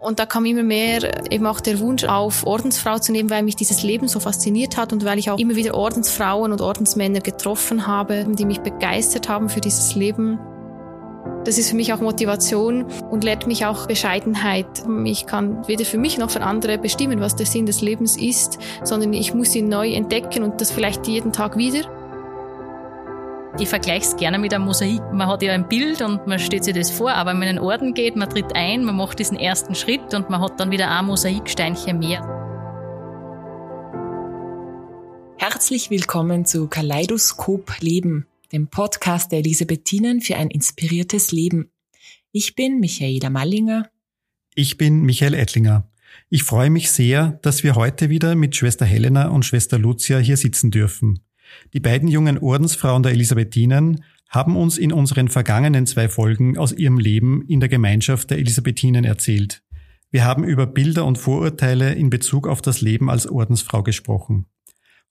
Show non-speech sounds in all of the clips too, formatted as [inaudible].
Und da kam immer mehr eben auch der Wunsch auf, Ordensfrau zu nehmen, weil mich dieses Leben so fasziniert hat und weil ich auch immer wieder Ordensfrauen und Ordensmänner getroffen habe, die mich begeistert haben für dieses Leben. Das ist für mich auch Motivation und lehrt mich auch Bescheidenheit. Ich kann weder für mich noch für andere bestimmen, was der Sinn des Lebens ist, sondern ich muss ihn neu entdecken und das vielleicht jeden Tag wieder. Ich vergleiche es gerne mit einem Mosaik. Man hat ja ein Bild und man stellt sich das vor, aber wenn man in den Orden geht, man tritt ein, man macht diesen ersten Schritt und man hat dann wieder ein Mosaiksteinchen mehr. Herzlich willkommen zu Kaleidoskop Leben, dem Podcast der Elisabethinen für ein inspiriertes Leben. Ich bin Michaela Mallinger. Ich bin Michael Ettlinger. Ich freue mich sehr, dass wir heute wieder mit Schwester Helena und Schwester Lucia hier sitzen dürfen. Die beiden jungen Ordensfrauen der Elisabethinen haben uns in unseren vergangenen zwei Folgen aus ihrem Leben in der Gemeinschaft der Elisabethinen erzählt. Wir haben über Bilder und Vorurteile in Bezug auf das Leben als Ordensfrau gesprochen.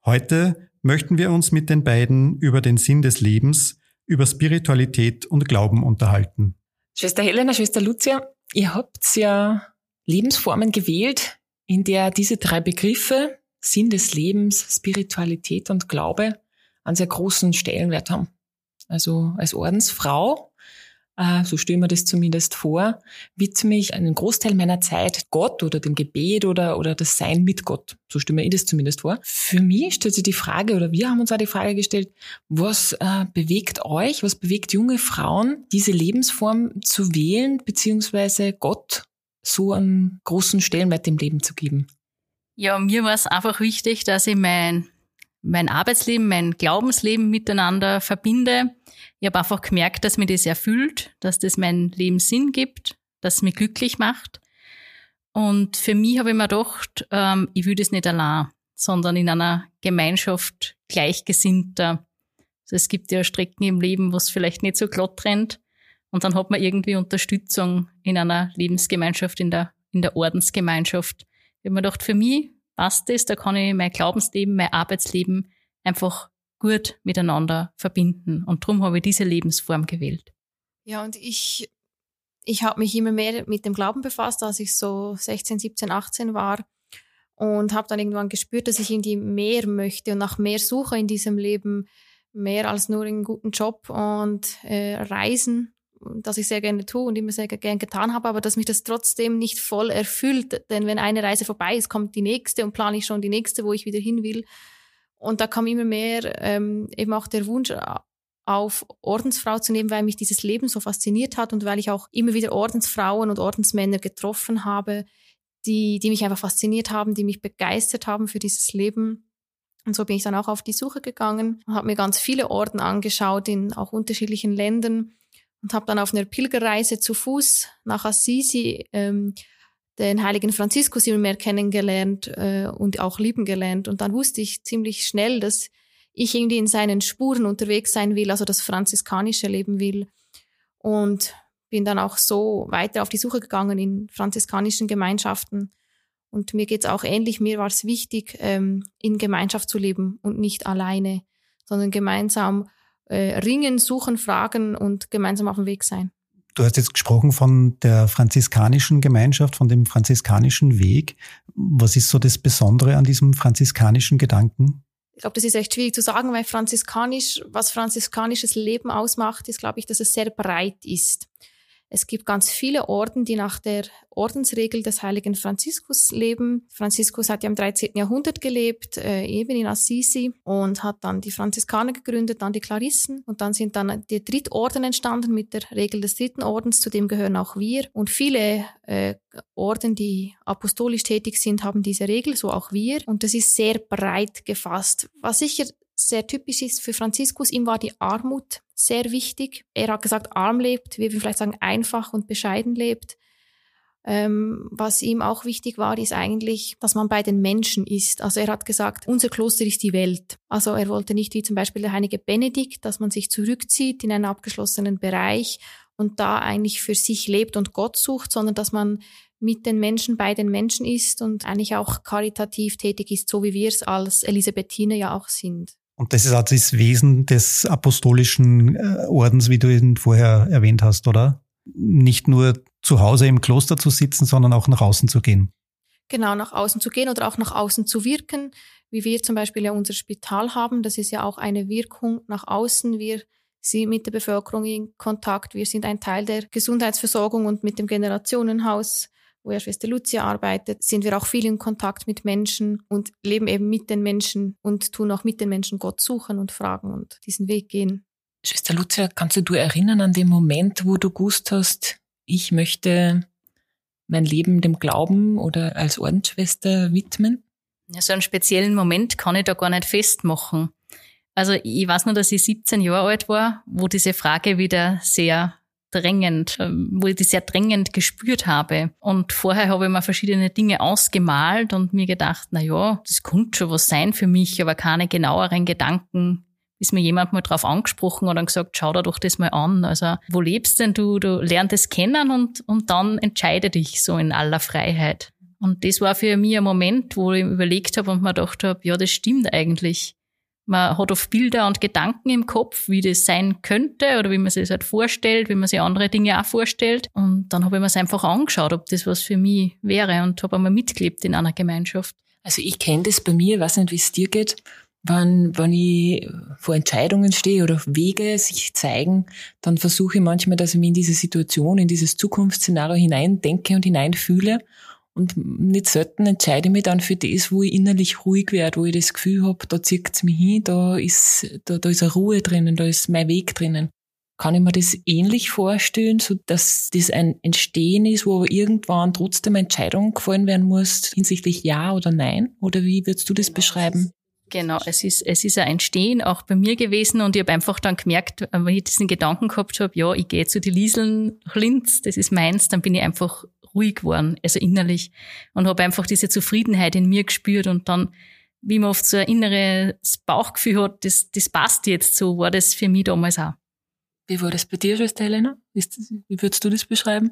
Heute möchten wir uns mit den beiden über den Sinn des Lebens, über Spiritualität und Glauben unterhalten. Schwester Helena, Schwester Lucia, ihr habt ja Lebensformen gewählt, in der diese drei Begriffe Sinn des Lebens, Spiritualität und Glaube einen sehr großen Stellenwert haben. Also als Ordensfrau, äh, so stelle ich mir das zumindest vor, widme ich einen Großteil meiner Zeit Gott oder dem Gebet oder, oder das Sein mit Gott. So stelle ich das zumindest vor. Für mich stellt sich die Frage, oder wir haben uns auch die Frage gestellt, was äh, bewegt euch, was bewegt junge Frauen, diese Lebensform zu wählen, beziehungsweise Gott so einen großen Stellenwert im Leben zu geben? Ja, mir war es einfach wichtig, dass ich mein, mein Arbeitsleben, mein Glaubensleben miteinander verbinde. Ich habe einfach gemerkt, dass mir das erfüllt, dass das mein Leben Sinn gibt, dass es mich glücklich macht. Und für mich habe ich mir gedacht, ähm, ich will das nicht allein, sondern in einer Gemeinschaft Gleichgesinnter. Also es gibt ja Strecken im Leben, wo es vielleicht nicht so glatt rennt. Und dann hat man irgendwie Unterstützung in einer Lebensgemeinschaft, in der, in der Ordensgemeinschaft. Ich habe mir gedacht, für mich passt das, da kann ich mein Glaubensleben, mein Arbeitsleben einfach gut miteinander verbinden. Und darum habe ich diese Lebensform gewählt. Ja, und ich, ich habe mich immer mehr mit dem Glauben befasst, als ich so 16, 17, 18 war. Und habe dann irgendwann gespürt, dass ich irgendwie mehr möchte und nach mehr suche in diesem Leben, mehr als nur einen guten Job und äh, Reisen das ich sehr gerne tue und immer sehr gerne getan habe, aber dass mich das trotzdem nicht voll erfüllt. Denn wenn eine Reise vorbei ist, kommt die nächste und plane ich schon die nächste, wo ich wieder hin will. Und da kam immer mehr ähm, eben auch der Wunsch auf, Ordensfrau zu nehmen, weil mich dieses Leben so fasziniert hat und weil ich auch immer wieder Ordensfrauen und Ordensmänner getroffen habe, die, die mich einfach fasziniert haben, die mich begeistert haben für dieses Leben. Und so bin ich dann auch auf die Suche gegangen und habe mir ganz viele Orden angeschaut in auch unterschiedlichen Ländern und habe dann auf einer Pilgerreise zu Fuß nach Assisi ähm, den heiligen Franziskus immer mehr kennengelernt äh, und auch lieben gelernt. Und dann wusste ich ziemlich schnell, dass ich irgendwie in seinen Spuren unterwegs sein will, also das franziskanische leben will. Und bin dann auch so weiter auf die Suche gegangen in franziskanischen Gemeinschaften. Und mir geht's auch ähnlich. Mir war es wichtig, ähm, in Gemeinschaft zu leben und nicht alleine, sondern gemeinsam äh, ringen, suchen, fragen und gemeinsam auf dem Weg sein. Du hast jetzt gesprochen von der franziskanischen Gemeinschaft, von dem franziskanischen Weg. Was ist so das Besondere an diesem franziskanischen Gedanken? Ich glaube, das ist echt schwierig zu sagen, weil franziskanisch, was franziskanisches Leben ausmacht, ist, glaube ich, dass es sehr breit ist. Es gibt ganz viele Orden, die nach der Ordensregel des heiligen Franziskus leben. Franziskus hat ja im 13. Jahrhundert gelebt, äh, eben in Assisi und hat dann die Franziskaner gegründet, dann die Klarissen und dann sind dann die Drittorden entstanden mit der Regel des dritten Ordens, zu dem gehören auch wir und viele äh, Orden, die apostolisch tätig sind, haben diese Regel, so auch wir und das ist sehr breit gefasst. Was sicher sehr typisch ist für Franziskus, ihm war die Armut sehr wichtig. Er hat gesagt, arm lebt, wir vielleicht sagen, einfach und bescheiden lebt. Ähm, was ihm auch wichtig war, ist eigentlich, dass man bei den Menschen ist. Also er hat gesagt, unser Kloster ist die Welt. Also er wollte nicht wie zum Beispiel der heilige Benedikt, dass man sich zurückzieht in einen abgeschlossenen Bereich und da eigentlich für sich lebt und Gott sucht, sondern dass man mit den Menschen, bei den Menschen ist und eigentlich auch karitativ tätig ist, so wie wir es als Elisabethiner ja auch sind. Und das ist auch das Wesen des apostolischen äh, Ordens, wie du ihn vorher erwähnt hast, oder? Nicht nur zu Hause im Kloster zu sitzen, sondern auch nach außen zu gehen. Genau, nach außen zu gehen oder auch nach außen zu wirken, wie wir zum Beispiel ja unser Spital haben. Das ist ja auch eine Wirkung nach außen. Wir sind mit der Bevölkerung in Kontakt. Wir sind ein Teil der Gesundheitsversorgung und mit dem Generationenhaus, wo ja Schwester Lucia arbeitet, sind wir auch viel in Kontakt mit Menschen und leben eben mit den Menschen und tun auch mit den Menschen Gott suchen und fragen und diesen Weg gehen. Schwester Lucia, kannst du dich erinnern an den Moment, wo du gewusst hast, ich möchte mein Leben dem Glauben oder als Ordensschwester widmen? Ja, so einen speziellen Moment kann ich da gar nicht festmachen. Also ich weiß nur, dass ich 17 Jahre alt war, wo diese Frage wieder sehr drängend, ähm, wo ich die sehr drängend gespürt habe. Und vorher habe ich mir verschiedene Dinge ausgemalt und mir gedacht, na ja, das könnte schon was sein für mich, aber keine genaueren Gedanken ist mir jemand mal drauf angesprochen oder gesagt, schau dir doch das mal an. Also, wo lebst denn du? Du lernst es kennen und, und dann entscheide dich so in aller Freiheit. Und das war für mich ein Moment, wo ich überlegt habe und mir gedacht habe, ja, das stimmt eigentlich. Man hat oft Bilder und Gedanken im Kopf, wie das sein könnte oder wie man sich das halt vorstellt, wie man sich andere Dinge auch vorstellt. Und dann habe ich mir es einfach angeschaut, ob das was für mich wäre und habe einmal mitgelebt in einer Gemeinschaft. Also ich kenne das bei mir, weiß nicht, wie es dir geht wenn, wenn ich vor Entscheidungen stehe oder Wege sich zeigen, dann versuche ich manchmal, dass ich mich in diese Situation, in dieses Zukunftsszenario hineindenke und hineinfühle. Und nicht selten entscheide ich mich dann für das, wo ich innerlich ruhig werde, wo ich das Gefühl habe, da zieht es mich hin, da ist, da, da ist eine Ruhe drinnen, da ist mein Weg drinnen. Kann ich mir das ähnlich vorstellen, so dass das ein Entstehen ist, wo aber irgendwann trotzdem eine Entscheidung gefallen werden muss hinsichtlich Ja oder Nein? Oder wie würdest du das beschreiben? Genau, es ist, es ist ein Entstehen auch bei mir gewesen und ich habe einfach dann gemerkt, wenn ich diesen Gedanken gehabt habe, ja, ich gehe zu den Lieseln Linz, das ist meins, dann bin ich einfach ruhig geworden, also innerlich und habe einfach diese Zufriedenheit in mir gespürt und dann, wie man oft so ein inneres Bauchgefühl hat, das, das passt jetzt so, war das für mich damals auch. Wie war das bei dir, Schwester Helena? Wie würdest du das beschreiben?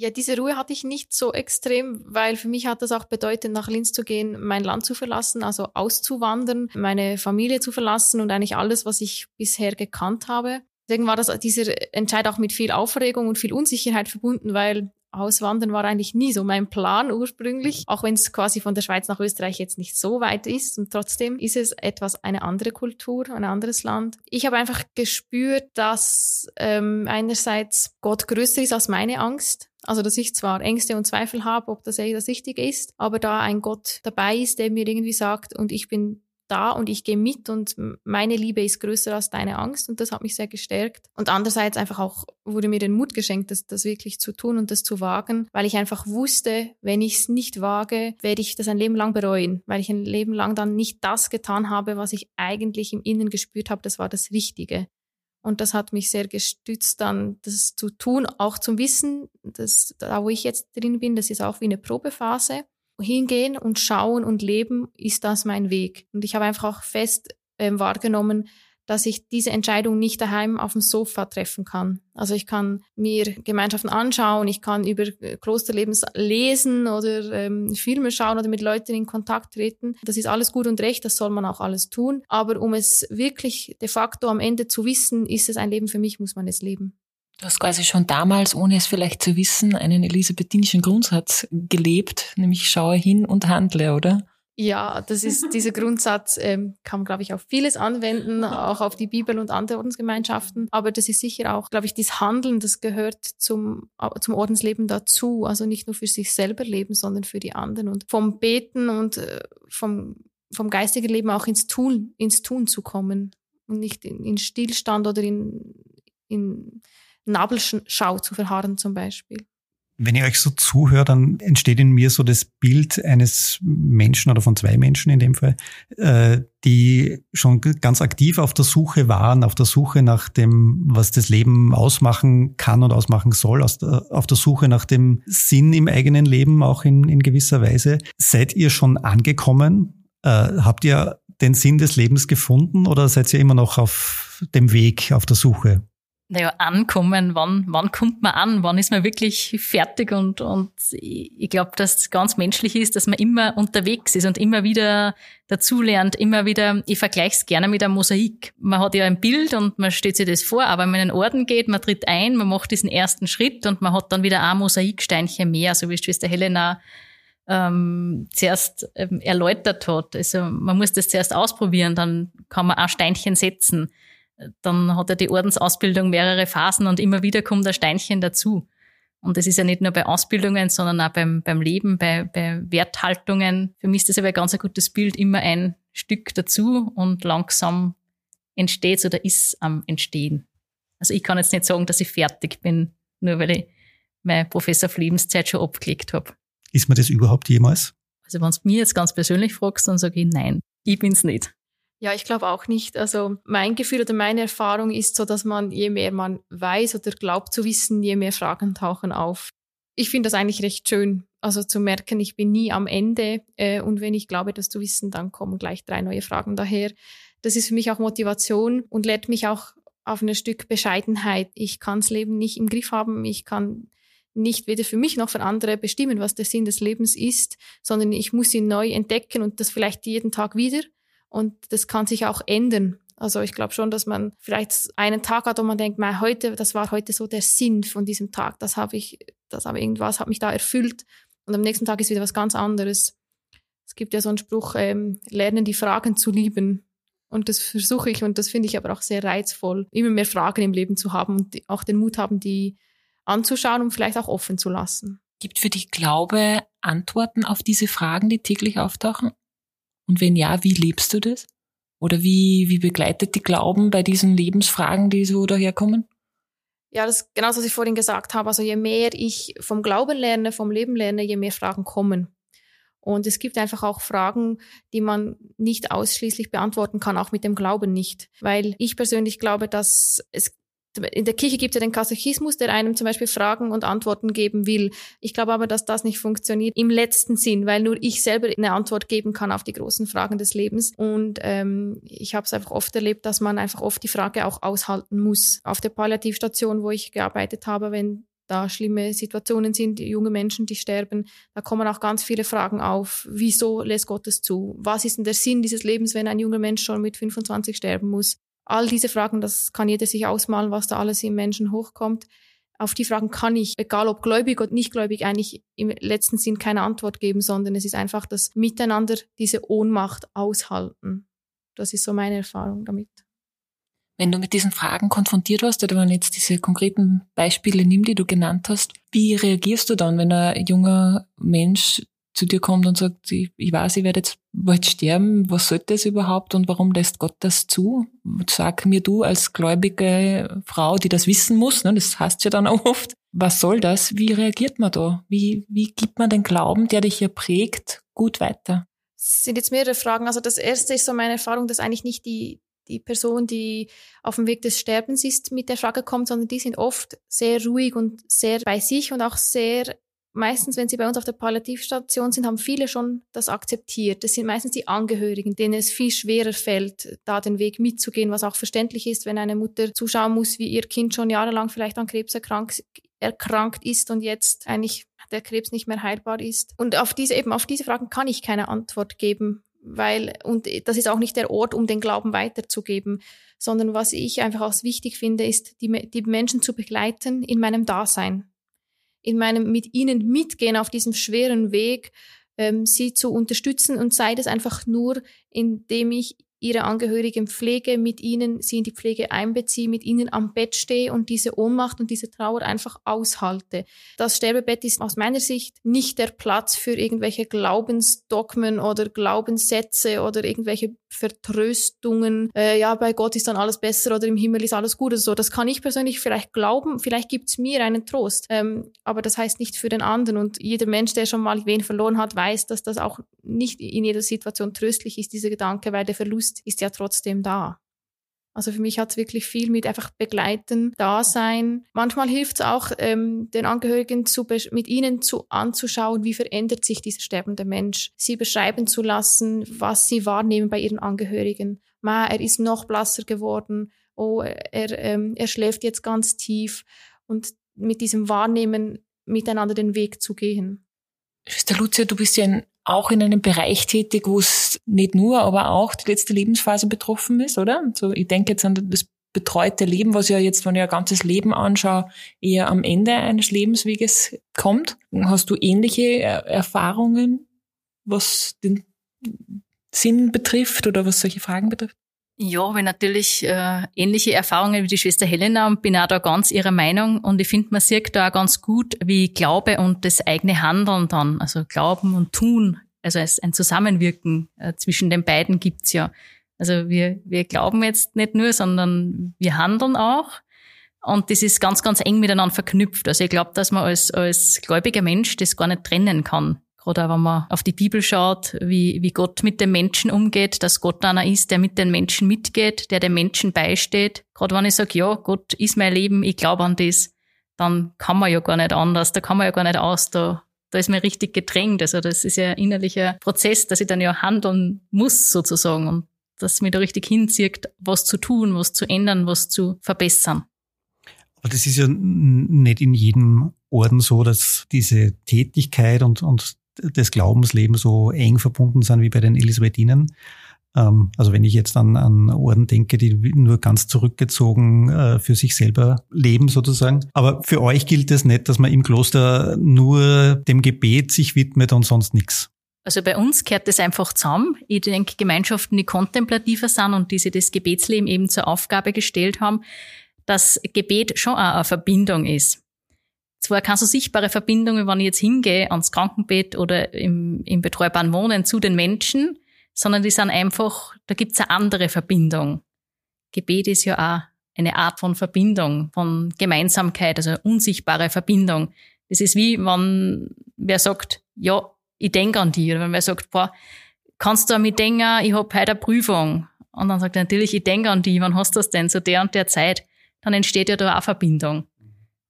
Ja, diese Ruhe hatte ich nicht so extrem, weil für mich hat das auch bedeutet, nach Linz zu gehen, mein Land zu verlassen, also auszuwandern, meine Familie zu verlassen und eigentlich alles, was ich bisher gekannt habe. Deswegen war das dieser Entscheid auch mit viel Aufregung und viel Unsicherheit verbunden, weil Auswandern war eigentlich nie so mein Plan ursprünglich, auch wenn es quasi von der Schweiz nach Österreich jetzt nicht so weit ist. Und trotzdem ist es etwas eine andere Kultur, ein anderes Land. Ich habe einfach gespürt, dass ähm, einerseits Gott größer ist als meine Angst. Also, dass ich zwar Ängste und Zweifel habe, ob das eh das Richtige ist, aber da ein Gott dabei ist, der mir irgendwie sagt, und ich bin da und ich gehe mit und meine Liebe ist größer als deine Angst und das hat mich sehr gestärkt. Und andererseits einfach auch wurde mir den Mut geschenkt, das, das wirklich zu tun und das zu wagen, weil ich einfach wusste, wenn ich es nicht wage, werde ich das ein Leben lang bereuen, weil ich ein Leben lang dann nicht das getan habe, was ich eigentlich im Innen gespürt habe, das war das Richtige. Und das hat mich sehr gestützt, dann das zu tun, auch zum Wissen, dass da, wo ich jetzt drin bin, das ist auch wie eine Probephase hingehen und schauen und leben, ist das mein Weg. Und ich habe einfach auch fest ähm, wahrgenommen, dass ich diese Entscheidung nicht daheim auf dem Sofa treffen kann. Also ich kann mir Gemeinschaften anschauen, ich kann über äh, Klosterleben lesen oder ähm, Filme schauen oder mit Leuten in Kontakt treten. Das ist alles gut und recht, das soll man auch alles tun. Aber um es wirklich de facto am Ende zu wissen, ist es ein Leben für mich, muss man es leben. Du hast quasi schon damals, ohne es vielleicht zu wissen, einen elisabethinischen Grundsatz gelebt, nämlich schaue hin und handle, oder? Ja, das ist [laughs] dieser Grundsatz, ähm, kann man, glaube ich, auf vieles anwenden, auch auf die Bibel und andere Ordensgemeinschaften. Aber das ist sicher auch, glaube ich, das Handeln, das gehört zum, zum Ordensleben dazu. Also nicht nur für sich selber leben, sondern für die anderen. Und vom Beten und äh, vom, vom geistigen Leben auch ins Tun, ins Tun zu kommen. Und nicht in, in Stillstand oder in, in Nabelschau zu verharren zum Beispiel. Wenn ich euch so zuhöre, dann entsteht in mir so das Bild eines Menschen oder von zwei Menschen in dem Fall, äh, die schon ganz aktiv auf der Suche waren, auf der Suche nach dem, was das Leben ausmachen kann und ausmachen soll, auf der Suche nach dem Sinn im eigenen Leben, auch in, in gewisser Weise. Seid ihr schon angekommen? Äh, habt ihr den Sinn des Lebens gefunden oder seid ihr immer noch auf dem Weg, auf der Suche? Naja, ankommen, wann, wann kommt man an, wann ist man wirklich fertig und, und ich glaube, dass es ganz menschlich ist, dass man immer unterwegs ist und immer wieder dazulernt, immer wieder, ich vergleiche es gerne mit einem Mosaik. Man hat ja ein Bild und man stellt sich das vor, aber wenn man in den Orden geht, man tritt ein, man macht diesen ersten Schritt und man hat dann wieder ein Mosaiksteinchen mehr, so wie Schwester Helena ähm, zuerst ähm, erläutert hat. Also man muss das zuerst ausprobieren, dann kann man ein Steinchen setzen dann hat er die Ordensausbildung mehrere Phasen und immer wieder kommt ein Steinchen dazu. Und das ist ja nicht nur bei Ausbildungen, sondern auch beim, beim Leben, bei, bei Werthaltungen. Für mich ist das aber ein ganz ein gutes Bild, immer ein Stück dazu und langsam entsteht oder ist am Entstehen. Also ich kann jetzt nicht sagen, dass ich fertig bin, nur weil ich meine Professor auf Lebenszeit schon abgelegt habe. Ist man das überhaupt jemals? Also wenn du mir jetzt ganz persönlich fragst, dann sage ich nein, ich bin's nicht. Ja, ich glaube auch nicht. Also mein Gefühl oder meine Erfahrung ist so, dass man, je mehr man weiß oder glaubt zu wissen, je mehr Fragen tauchen auf. Ich finde das eigentlich recht schön, also zu merken, ich bin nie am Ende äh, und wenn ich glaube, das zu wissen, dann kommen gleich drei neue Fragen daher. Das ist für mich auch Motivation und lehrt mich auch auf ein Stück Bescheidenheit. Ich kann das Leben nicht im Griff haben, ich kann nicht weder für mich noch für andere bestimmen, was der Sinn des Lebens ist, sondern ich muss ihn neu entdecken und das vielleicht jeden Tag wieder. Und das kann sich auch ändern. Also ich glaube schon, dass man vielleicht einen Tag hat, wo man denkt, mein, heute, das war heute so der Sinn von diesem Tag. Das habe ich, das habe irgendwas hat mich da erfüllt. Und am nächsten Tag ist wieder was ganz anderes. Es gibt ja so einen Spruch, ähm, lernen die Fragen zu lieben. Und das versuche ich und das finde ich aber auch sehr reizvoll, immer mehr Fragen im Leben zu haben und auch den Mut haben, die anzuschauen und vielleicht auch offen zu lassen. Gibt für dich Glaube Antworten auf diese Fragen, die täglich auftauchen? Und wenn ja, wie lebst du das? Oder wie, wie begleitet die Glauben bei diesen Lebensfragen, die so daherkommen? Ja, das ist genau, was ich vorhin gesagt habe. Also je mehr ich vom Glauben lerne, vom Leben lerne, je mehr Fragen kommen. Und es gibt einfach auch Fragen, die man nicht ausschließlich beantworten kann, auch mit dem Glauben nicht. Weil ich persönlich glaube, dass es in der Kirche gibt es ja den Katechismus, der einem zum Beispiel Fragen und Antworten geben will. Ich glaube aber, dass das nicht funktioniert im letzten Sinn, weil nur ich selber eine Antwort geben kann auf die großen Fragen des Lebens. Und ähm, ich habe es einfach oft erlebt, dass man einfach oft die Frage auch aushalten muss. Auf der Palliativstation, wo ich gearbeitet habe, wenn da schlimme Situationen sind, junge Menschen, die sterben, da kommen auch ganz viele Fragen auf. Wieso lässt Gott es zu? Was ist denn der Sinn dieses Lebens, wenn ein junger Mensch schon mit 25 sterben muss? All diese Fragen, das kann jeder sich ausmalen, was da alles im Menschen hochkommt. Auf die Fragen kann ich, egal ob gläubig oder nicht gläubig, eigentlich im letzten Sinn keine Antwort geben, sondern es ist einfach das Miteinander, diese Ohnmacht aushalten. Das ist so meine Erfahrung damit. Wenn du mit diesen Fragen konfrontiert warst, oder wenn man jetzt diese konkreten Beispiele nimmt, die du genannt hast, wie reagierst du dann, wenn ein junger Mensch zu dir kommt und sagt, ich, ich weiß, ich werde jetzt bald sterben, was soll das überhaupt und warum lässt Gott das zu? Sag mir du als gläubige Frau, die das wissen muss, ne, das heißt ja dann auch oft, was soll das? Wie reagiert man da? Wie, wie gibt man den Glauben, der dich ja prägt, gut weiter? Es sind jetzt mehrere Fragen. Also das erste ist so meine Erfahrung, dass eigentlich nicht die, die Person, die auf dem Weg des Sterbens ist, mit der Frage kommt, sondern die sind oft sehr ruhig und sehr bei sich und auch sehr meistens, wenn sie bei uns auf der Palliativstation sind, haben viele schon das akzeptiert. Das sind meistens die Angehörigen, denen es viel schwerer fällt, da den Weg mitzugehen, was auch verständlich ist, wenn eine Mutter zuschauen muss, wie ihr Kind schon jahrelang vielleicht an Krebs erkrankt, erkrankt ist und jetzt eigentlich der Krebs nicht mehr heilbar ist. Und auf diese, eben auf diese Fragen kann ich keine Antwort geben, weil, und das ist auch nicht der Ort, um den Glauben weiterzugeben, sondern was ich einfach auch wichtig finde, ist, die, die Menschen zu begleiten in meinem Dasein in meinem mit ihnen mitgehen auf diesem schweren Weg, ähm, sie zu unterstützen und sei das einfach nur, indem ich ihre Angehörigen pflege, mit ihnen sie in die Pflege einbeziehe, mit ihnen am Bett stehe und diese Ohnmacht und diese Trauer einfach aushalte. Das Sterbebett ist aus meiner Sicht nicht der Platz für irgendwelche Glaubensdogmen oder Glaubenssätze oder irgendwelche Vertröstungen. Äh, ja, bei Gott ist dann alles besser oder im Himmel ist alles gut oder so. Das kann ich persönlich vielleicht glauben, vielleicht gibt's mir einen Trost, ähm, aber das heißt nicht für den anderen. Und jeder Mensch, der schon mal wen verloren hat, weiß, dass das auch nicht in jeder Situation tröstlich ist, dieser Gedanke, weil der Verlust ist ja trotzdem da. Also für mich hat es wirklich viel mit einfach begleiten, da sein. Manchmal hilft es auch, ähm, den Angehörigen zu mit ihnen zu anzuschauen, wie verändert sich dieser sterbende Mensch. Sie beschreiben zu lassen, was sie wahrnehmen bei ihren Angehörigen. Ma, er ist noch blasser geworden oh, er, ähm, er schläft jetzt ganz tief und mit diesem Wahrnehmen miteinander den Weg zu gehen. Schwester Lucia, du bist ja in, auch in einem Bereich tätig, wo es nicht nur, aber auch die letzte Lebensphase betroffen ist, oder? So, ich denke jetzt an das betreute Leben, was ja jetzt, wenn ich ein ganzes Leben anschaue, eher am Ende eines Lebensweges kommt. Hast du ähnliche Erfahrungen, was den Sinn betrifft oder was solche Fragen betrifft? Ja, habe natürlich äh, ähnliche Erfahrungen wie die Schwester Helena und bin auch da ganz ihrer Meinung. Und ich finde, man sieht da auch ganz gut, wie Glaube und das eigene Handeln dann, also Glauben und Tun, also ein Zusammenwirken äh, zwischen den beiden gibt's ja. Also wir, wir glauben jetzt nicht nur, sondern wir handeln auch. Und das ist ganz, ganz eng miteinander verknüpft. Also ich glaube, dass man als, als gläubiger Mensch das gar nicht trennen kann. Auch wenn man auf die Bibel schaut, wie, wie Gott mit den Menschen umgeht, dass Gott einer ist, der mit den Menschen mitgeht, der den Menschen beisteht. Gerade wenn ich sage, ja, Gott ist mein Leben, ich glaube an das, dann kann man ja gar nicht anders, da kann man ja gar nicht aus, da, da ist man richtig gedrängt. Also das ist ja ein innerlicher Prozess, dass ich dann ja handeln muss sozusagen und dass mich da richtig hinzieht, was zu tun, was zu ändern, was zu verbessern. Aber das ist ja nicht in jedem Orden so, dass diese Tätigkeit und, und des Glaubenslebens so eng verbunden sind wie bei den Elisabethinen. Ähm, also wenn ich jetzt an, an Orden denke, die nur ganz zurückgezogen äh, für sich selber leben sozusagen. Aber für euch gilt es nicht, dass man im Kloster nur dem Gebet sich widmet und sonst nichts. Also bei uns kehrt das einfach zusammen. Ich denke, Gemeinschaften, die kontemplativer sind und die sich das Gebetsleben eben zur Aufgabe gestellt haben, dass Gebet schon auch eine Verbindung ist zwar keine so sichtbare Verbindung, wenn ich jetzt hingehe ans Krankenbett oder im, im betreubaren Wohnen zu den Menschen, sondern die sind einfach, da gibt's eine andere Verbindung. Gebet ist ja auch eine Art von Verbindung, von Gemeinsamkeit, also unsichtbare Verbindung. Das ist wie, wenn wer sagt, ja, ich denke an dich, oder wenn wer sagt, boah, kannst du an mich denken, ich hab heute eine Prüfung. Und dann sagt er natürlich, ich denke an dich, wann hast du das denn, so der und der Zeit. Dann entsteht ja da auch Verbindung.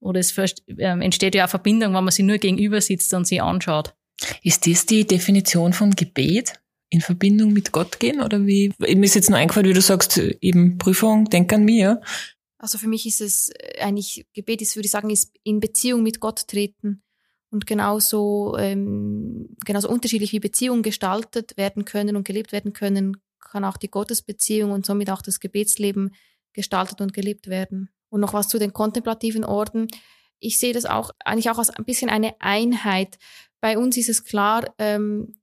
Oder es ähm, entsteht ja auch Verbindung, wenn man sich nur gegenüber sitzt und sie anschaut. Ist das die Definition von Gebet? In Verbindung mit Gott gehen? Oder wie? Mir ist jetzt nur eingefallen, wie du sagst, eben Prüfung, denk an mir. Also für mich ist es äh, eigentlich, Gebet ist, würde ich sagen, ist in Beziehung mit Gott treten. Und genauso, ähm, genauso unterschiedlich wie Beziehungen gestaltet werden können und gelebt werden können, kann auch die Gottesbeziehung und somit auch das Gebetsleben gestaltet und gelebt werden. Und noch was zu den kontemplativen Orden. Ich sehe das auch eigentlich auch als ein bisschen eine Einheit. Bei uns ist es klar, ähm,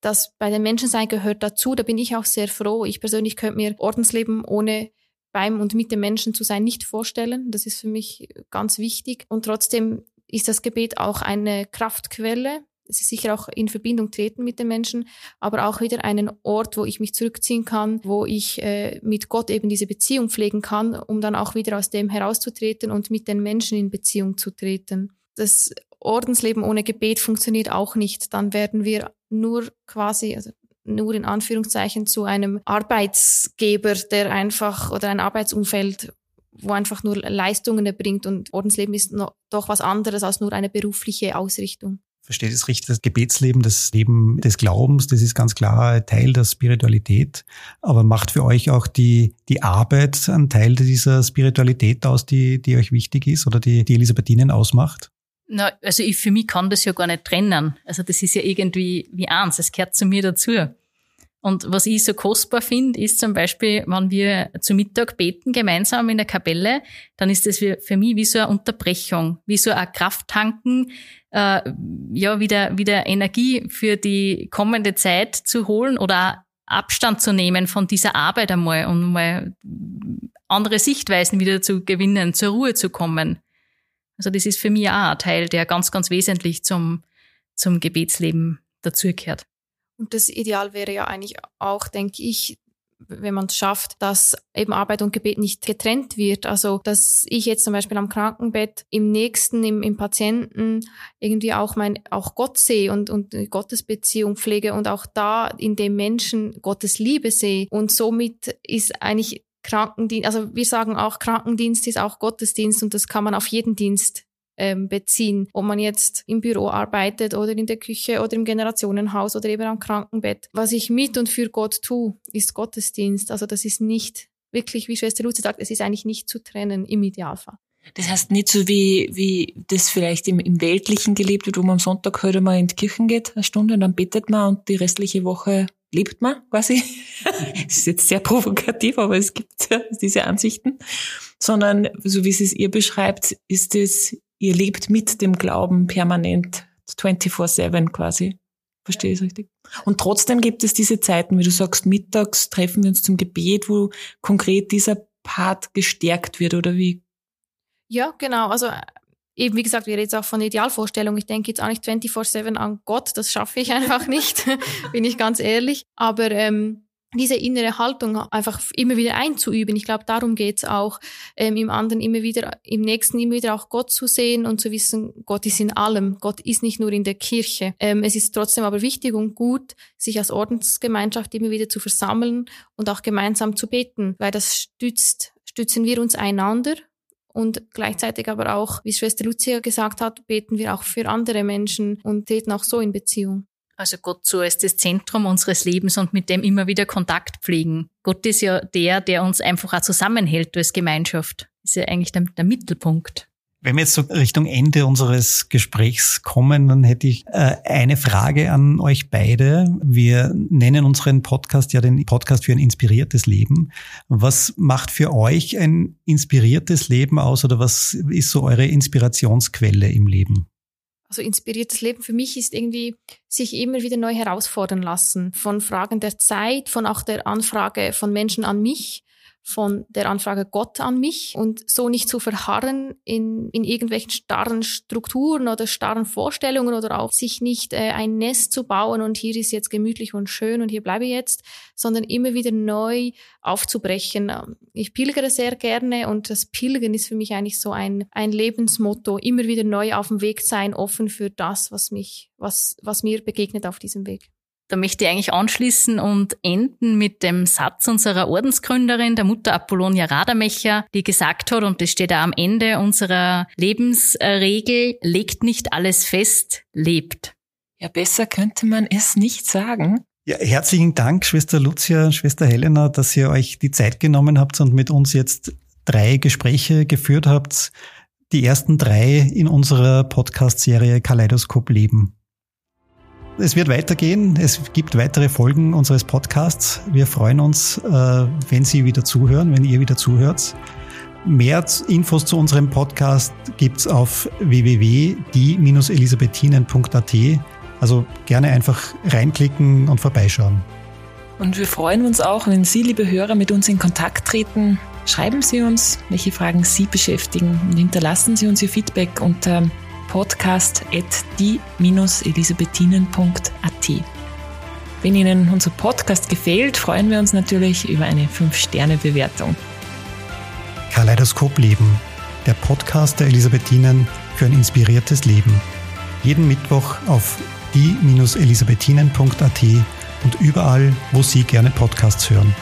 dass bei den Menschensein gehört dazu. Da bin ich auch sehr froh. Ich persönlich könnte mir Ordensleben ohne beim und mit den Menschen zu sein nicht vorstellen. Das ist für mich ganz wichtig. Und trotzdem ist das Gebet auch eine Kraftquelle sicher auch in Verbindung treten mit den Menschen, aber auch wieder einen Ort, wo ich mich zurückziehen kann, wo ich äh, mit Gott eben diese Beziehung pflegen kann, um dann auch wieder aus dem herauszutreten und mit den Menschen in Beziehung zu treten. Das Ordensleben ohne Gebet funktioniert auch nicht. Dann werden wir nur quasi, also nur in Anführungszeichen zu einem Arbeitsgeber, der einfach oder ein Arbeitsumfeld, wo einfach nur Leistungen erbringt und Ordensleben ist noch, doch was anderes als nur eine berufliche Ausrichtung verstehe das richtig, das Gebetsleben, das Leben des Glaubens, das ist ganz klar Teil der Spiritualität. Aber macht für euch auch die, die Arbeit einen Teil dieser Spiritualität aus, die, die euch wichtig ist oder die, die Elisabethinen ausmacht? Na, also ich, für mich kann das ja gar nicht trennen. Also das ist ja irgendwie wie eins, es gehört zu mir dazu. Und was ich so kostbar finde, ist zum Beispiel, wenn wir zu Mittag beten gemeinsam in der Kapelle, dann ist das für mich wie so eine Unterbrechung, wie so ein Krafttanken, äh, ja, wieder, wieder Energie für die kommende Zeit zu holen oder Abstand zu nehmen von dieser Arbeit einmal und mal andere Sichtweisen wieder zu gewinnen, zur Ruhe zu kommen. Also das ist für mich auch ein Teil, der ganz, ganz wesentlich zum, zum Gebetsleben dazugehört. Und das Ideal wäre ja eigentlich auch, denke ich, wenn man es schafft, dass eben Arbeit und Gebet nicht getrennt wird. Also, dass ich jetzt zum Beispiel am Krankenbett im Nächsten, im, im Patienten irgendwie auch mein, auch Gott sehe und, und Gottesbeziehung pflege und auch da in dem Menschen Gottes Liebe sehe. Und somit ist eigentlich Krankendienst, also wir sagen auch, Krankendienst ist auch Gottesdienst und das kann man auf jeden Dienst ähm, beziehen. Ob man jetzt im Büro arbeitet oder in der Küche oder im Generationenhaus oder eben am Krankenbett. Was ich mit und für Gott tue, ist Gottesdienst. Also das ist nicht wirklich, wie Schwester Luzi sagt, es ist eigentlich nicht zu trennen im Idealfall. Das heißt nicht so wie, wie das vielleicht im, im Weltlichen gelebt wird, wo man am Sonntag heute mal in die Kirchen geht, eine Stunde, und dann betet man und die restliche Woche lebt man quasi. [laughs] das ist jetzt sehr provokativ, aber es gibt [laughs] diese Ansichten. Sondern, so wie sie es ihr beschreibt, ist es, ihr lebt mit dem Glauben permanent 24-7 quasi. Verstehe ich es richtig? Und trotzdem gibt es diese Zeiten, wie du sagst, mittags treffen wir uns zum Gebet, wo konkret dieser Part gestärkt wird, oder wie? Ja, genau. Also eben, wie gesagt, wir reden jetzt auch von Idealvorstellung. Ich denke jetzt auch nicht 24-7 an Gott, das schaffe ich [laughs] einfach nicht, bin ich ganz ehrlich. Aber ähm, diese innere Haltung einfach immer wieder einzuüben. Ich glaube, darum geht's auch, ähm, im anderen immer wieder, im nächsten immer wieder auch Gott zu sehen und zu wissen, Gott ist in allem. Gott ist nicht nur in der Kirche. Ähm, es ist trotzdem aber wichtig und gut, sich als Ordensgemeinschaft immer wieder zu versammeln und auch gemeinsam zu beten, weil das stützt, stützen wir uns einander und gleichzeitig aber auch, wie Schwester Lucia gesagt hat, beten wir auch für andere Menschen und treten auch so in Beziehung. Also Gott so als das Zentrum unseres Lebens und mit dem immer wieder Kontakt pflegen. Gott ist ja der, der uns einfach auch zusammenhält als Gemeinschaft. Ist ja eigentlich der, der Mittelpunkt. Wenn wir jetzt so Richtung Ende unseres Gesprächs kommen, dann hätte ich äh, eine Frage an euch beide. Wir nennen unseren Podcast ja den Podcast für ein inspiriertes Leben. Was macht für euch ein inspiriertes Leben aus oder was ist so eure Inspirationsquelle im Leben? Also inspiriertes Leben für mich ist irgendwie sich immer wieder neu herausfordern lassen von Fragen der Zeit, von auch der Anfrage von Menschen an mich von der Anfrage Gott an mich und so nicht zu verharren in, in irgendwelchen starren Strukturen oder starren Vorstellungen oder auch sich nicht äh, ein Nest zu bauen und hier ist jetzt gemütlich und schön und hier bleibe ich jetzt, sondern immer wieder neu aufzubrechen. Ich pilgere sehr gerne und das Pilgern ist für mich eigentlich so ein, ein Lebensmotto, immer wieder neu auf dem Weg sein, offen für das, was mich, was, was mir begegnet auf diesem Weg. Da möchte ich eigentlich anschließen und enden mit dem Satz unserer Ordensgründerin, der Mutter Apollonia Radermecher, die gesagt hat, und das steht da am Ende unserer Lebensregel, legt nicht alles fest, lebt. Ja, besser könnte man es nicht sagen. Ja, herzlichen Dank, Schwester Lucia, Schwester Helena, dass ihr euch die Zeit genommen habt und mit uns jetzt drei Gespräche geführt habt. Die ersten drei in unserer Podcast-Serie Kaleidoskop Leben. Es wird weitergehen. Es gibt weitere Folgen unseres Podcasts. Wir freuen uns, äh, wenn Sie wieder zuhören, wenn ihr wieder zuhört. Mehr Infos zu unserem Podcast gibt's auf www.die-elisabethinen.at. Also gerne einfach reinklicken und vorbeischauen. Und wir freuen uns auch, wenn Sie, liebe Hörer, mit uns in Kontakt treten. Schreiben Sie uns, welche Fragen Sie beschäftigen und hinterlassen Sie uns Ihr Feedback unter podcast.die-elisabethinen.at. Wenn Ihnen unser Podcast gefällt, freuen wir uns natürlich über eine 5-Sterne-Bewertung. Kaleidoskop Leben, der Podcast der Elisabethinen für ein inspiriertes Leben. Jeden Mittwoch auf die-elisabethinen.at und überall, wo Sie gerne Podcasts hören.